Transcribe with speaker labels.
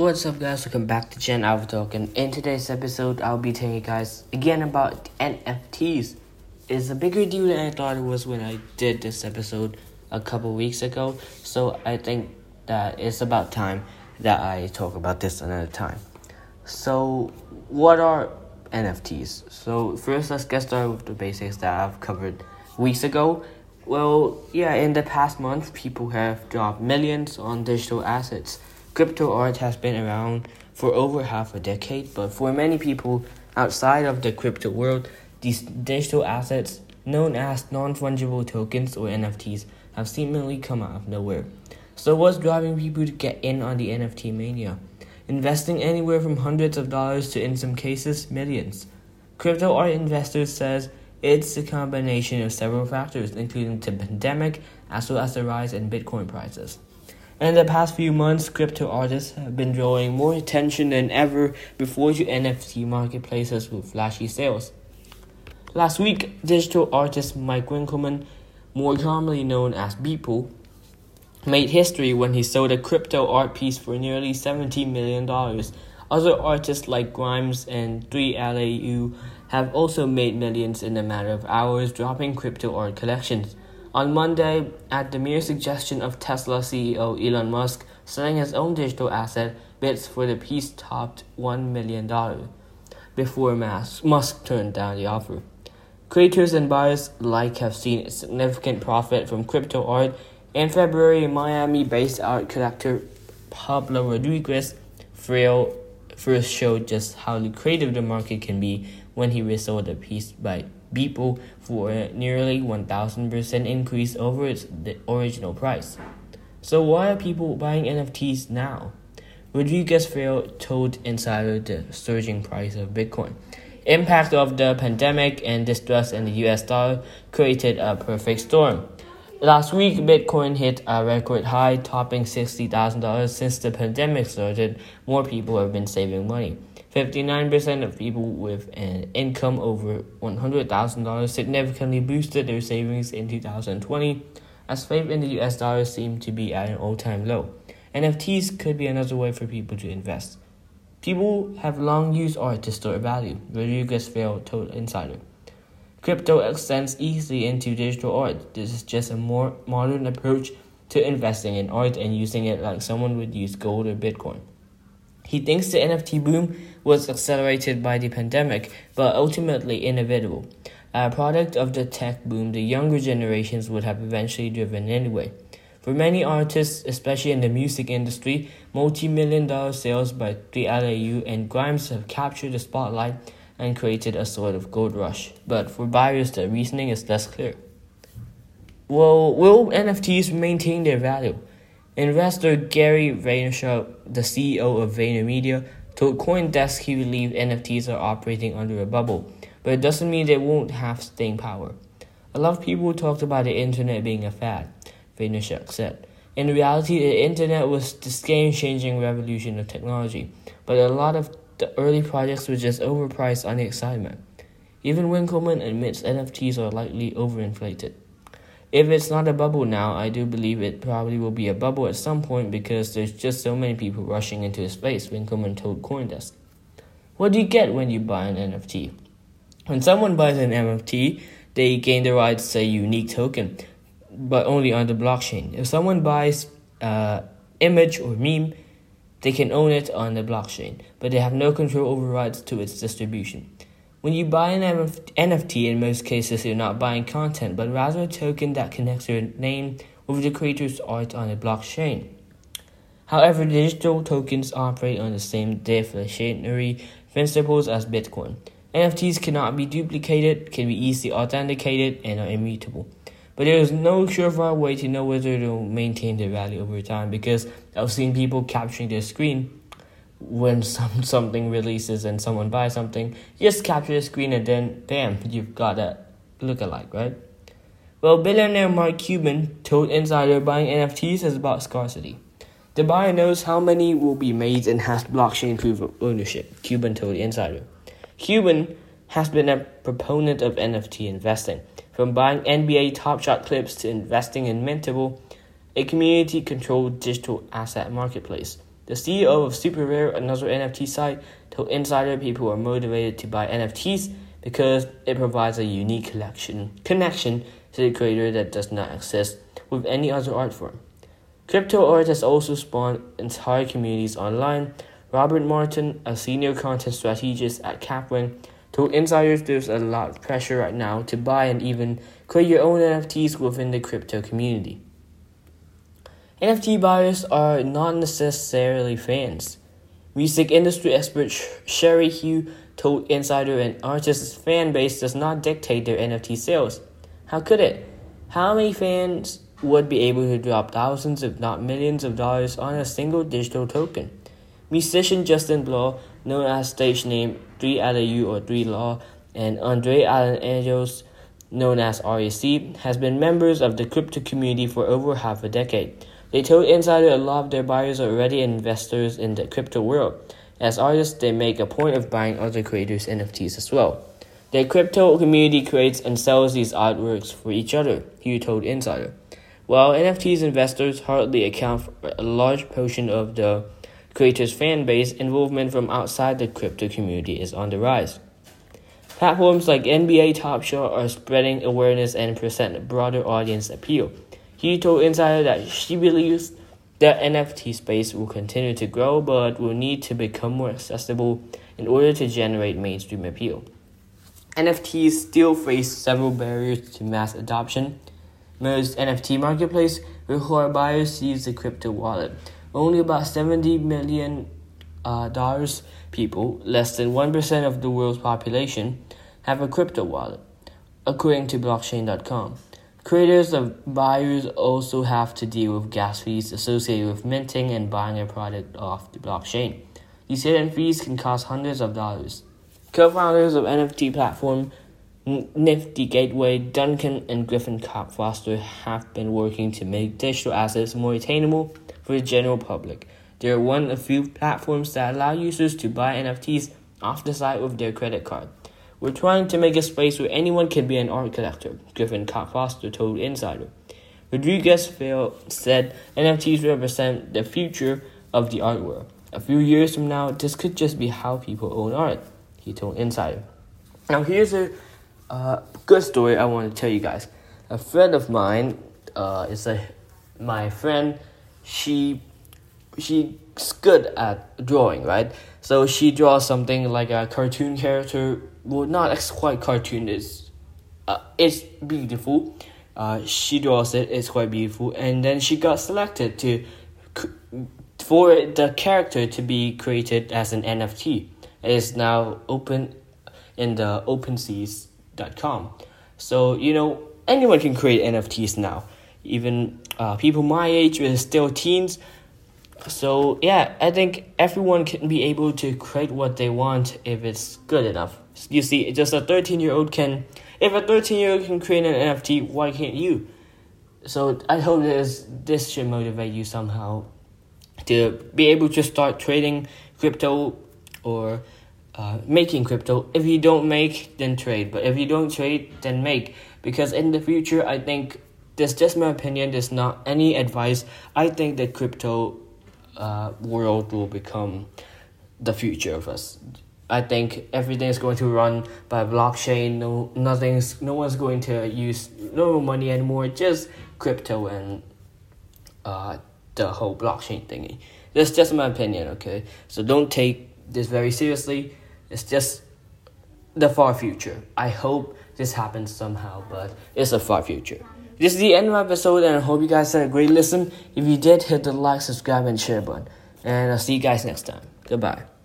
Speaker 1: What's up, guys? Welcome back to Gen Alpha Talk, and in today's episode, I'll be telling you guys again about NFTs. It's a bigger deal than I thought it was when I did this episode a couple weeks ago, so I think that it's about time that I talk about this another time. So, what are NFTs? So, first, let's get started with the basics that I've covered weeks ago. Well, yeah, in the past month, people have dropped millions on digital assets Crypto art has been around for over half a decade, but for many people outside of the crypto world, these digital assets, known as non fungible tokens or NFTs, have seemingly come out of nowhere. So, what's driving people to get in on the NFT mania? Investing anywhere from hundreds of dollars to, in some cases, millions. Crypto art investors says it's a combination of several factors, including the pandemic as well as the rise in Bitcoin prices. In the past few months, crypto artists have been drawing more attention than ever before to NFT marketplaces with flashy sales. Last week, digital artist Mike Winkelmann, more commonly known as Beeple, made history when he sold a crypto art piece for nearly $17 million. Other artists like Grimes and 3LAU have also made millions in a matter of hours dropping crypto art collections. On Monday, at the mere suggestion of Tesla CEO Elon Musk selling his own digital asset, bids for the piece topped $1 million before Musk turned down the offer. Creators and buyers alike have seen significant profit from crypto art. In February, Miami based art collector Pablo Rodriguez Fraile first showed just how lucrative the market can be when he resold a piece by Beeple for a nearly 1000% increase over its original price. So why are people buying NFTs now? Rodriguez Fraile told Insider the surging price of Bitcoin. Impact of the pandemic and distrust in the US dollar created a perfect storm. Last week, Bitcoin hit a record high, topping $60,000 since the pandemic started. More people have been saving money. 59% of people with an income over $100,000 significantly boosted their savings in 2020, as faith in the US dollar seemed to be at an all time low. NFTs could be another way for people to invest. People have long used art to store value, Rodriguez Fraile told Insider. Crypto extends easily into digital art. This is just a more modern approach to investing in art and using it like someone would use gold or Bitcoin. He thinks the NFT boom was accelerated by the pandemic, but ultimately inevitable. A product of the tech boom the younger generations would have eventually driven anyway. For many artists, especially in the music industry, multi million dollar sales by 3LAU and Grimes have captured the spotlight and created a sort of gold rush. But for buyers, the reasoning is less clear. Well, will NFTs maintain their value? Investor Gary Vaynerchuk, the CEO of VaynerMedia, told CoinDesk he believed NFTs are operating under a bubble, but it doesn't mean they won't have staying power. A lot of people talked about the internet being a fad, Vaynerchuk said. In reality, the internet was this game changing revolution of technology, but a lot of the early projects were just overpriced on the excitement. Even Winkelmann admits NFTs are likely overinflated. If it's not a bubble now, I do believe it probably will be a bubble at some point because there's just so many people rushing into the space, Winkelmann told Coindesk. What do you get when you buy an NFT? When someone buys an NFT, they gain the right to a unique token, but only on the blockchain. If someone buys an image or meme, they can own it on the blockchain, but they have no control over rights to its distribution. When you buy an NFT, in most cases, you're not buying content, but rather a token that connects your name with the creator's art on a blockchain. However, digital tokens operate on the same deflationary principles as Bitcoin. NFTs cannot be duplicated, can be easily authenticated, and are immutable. But there is no surefire way to know whether they'll maintain their value over time because I've seen people capturing their screen when some something releases and someone buys something, just capture the screen and then bam, you've got a look-alike, right? Well, billionaire Mark Cuban told Insider buying NFTs is about scarcity. The buyer knows how many will be made and has blockchain proof of ownership, Cuban told Insider. Cuban has been a proponent of NFT investing, from buying NBA Top Shot clips to investing in Mintable, a community controlled digital asset marketplace. The CEO of Super Rare, another NFT site, told Insider people are motivated to buy NFTs because it provides a unique collection connection to the creator that does not exist with any other art form. Crypto art has also spawned entire communities online. Robert Martin, a senior content strategist at Kaplan, told insiders there's a lot of pressure right now to buy and even create your own NFTs within the crypto community. NFT buyers are not necessarily fans. Music industry expert Cherie Hu told Insider an artist's fan base does not dictate their NFT sales. How could it? How many fans would be able to drop thousands, if not millions, of dollars on a single digital token? Musician Justin Blau, known as stage name 3LAU or 3 Law, and Andre Allen Anjos, known as RAC, has been members of the crypto community for over half a decade. They told Insider a lot of their buyers are already investors in the crypto world. As artists, they make a point of buying other creators' NFTs as well. The crypto community creates and sells these artworks for each other, Hu told Insider. While NFTs investors hardly account for a large portion of the creators' fan base, involvement from outside the crypto community is on the rise. Platforms like NBA Top Shot are spreading awareness and present a broader audience appeal. Hu told Insider that she believes the NFT space will continue to grow but will need to become more accessible in order to generate mainstream appeal. NFTs still face several barriers to mass adoption. Most NFT marketplaces require buyers to use a crypto wallet. Only about 70 million uh, dollars people, less than 1% of the world's population, have a crypto wallet, according to blockchain.com. Creators of buyers also have to deal with gas fees associated with minting and buying a product off the blockchain. These hidden fees can cost hundreds of dollars. Co-founders of NFT platform Nifty Gateway, Duncan and Griffin Cock Foster have been working to make digital assets more attainable for the general public. They are one of few platforms that allow users to buy NFTs off the site with their credit card. We're trying to make a space where anyone can be an art collector, Griffin Foster told Insider. Rodriguez Phil said NFTs represent the future of the art world. A few years from now, this could just be how people own art, he told Insider. Now, here's a uh, good story I want to tell you guys. A friend of mine uh, is a my friend. She she's good at drawing, right? So she draws something like a cartoon character well, not quite cartoon. It's uh, it's beautiful. Uh, she draws it. It's quite beautiful, and then she got selected to for the character to be created as an NFT. It is now open in the OpenSeas.com. So you know anyone can create NFTs now. Even uh, people my age who are still teens so yeah, I think everyone can be able to create what they want if it's good enough. You see, just a thirteen year old can. If a thirteen year old can create an NFT, why can't you? So I hope this this should motivate you somehow to be able to start trading crypto or uh, making crypto. If you don't make, then trade. But if you don't trade, then make. Because in the future, I think this just my opinion. There's not any advice. I think that crypto uh, world will become the future of us. I think everything is going to run by blockchain. No, nothing's, no one's going to use no money anymore. Just crypto and uh, the whole blockchain thingy. That's just my opinion. Okay, so don't take this very seriously. It's just the far future. I hope this happens somehow, but it's a far future. This is the end of my episode, and I hope you guys had a great listen. If you did, hit the like, subscribe, and share button. And I'll see you guys next time. Goodbye.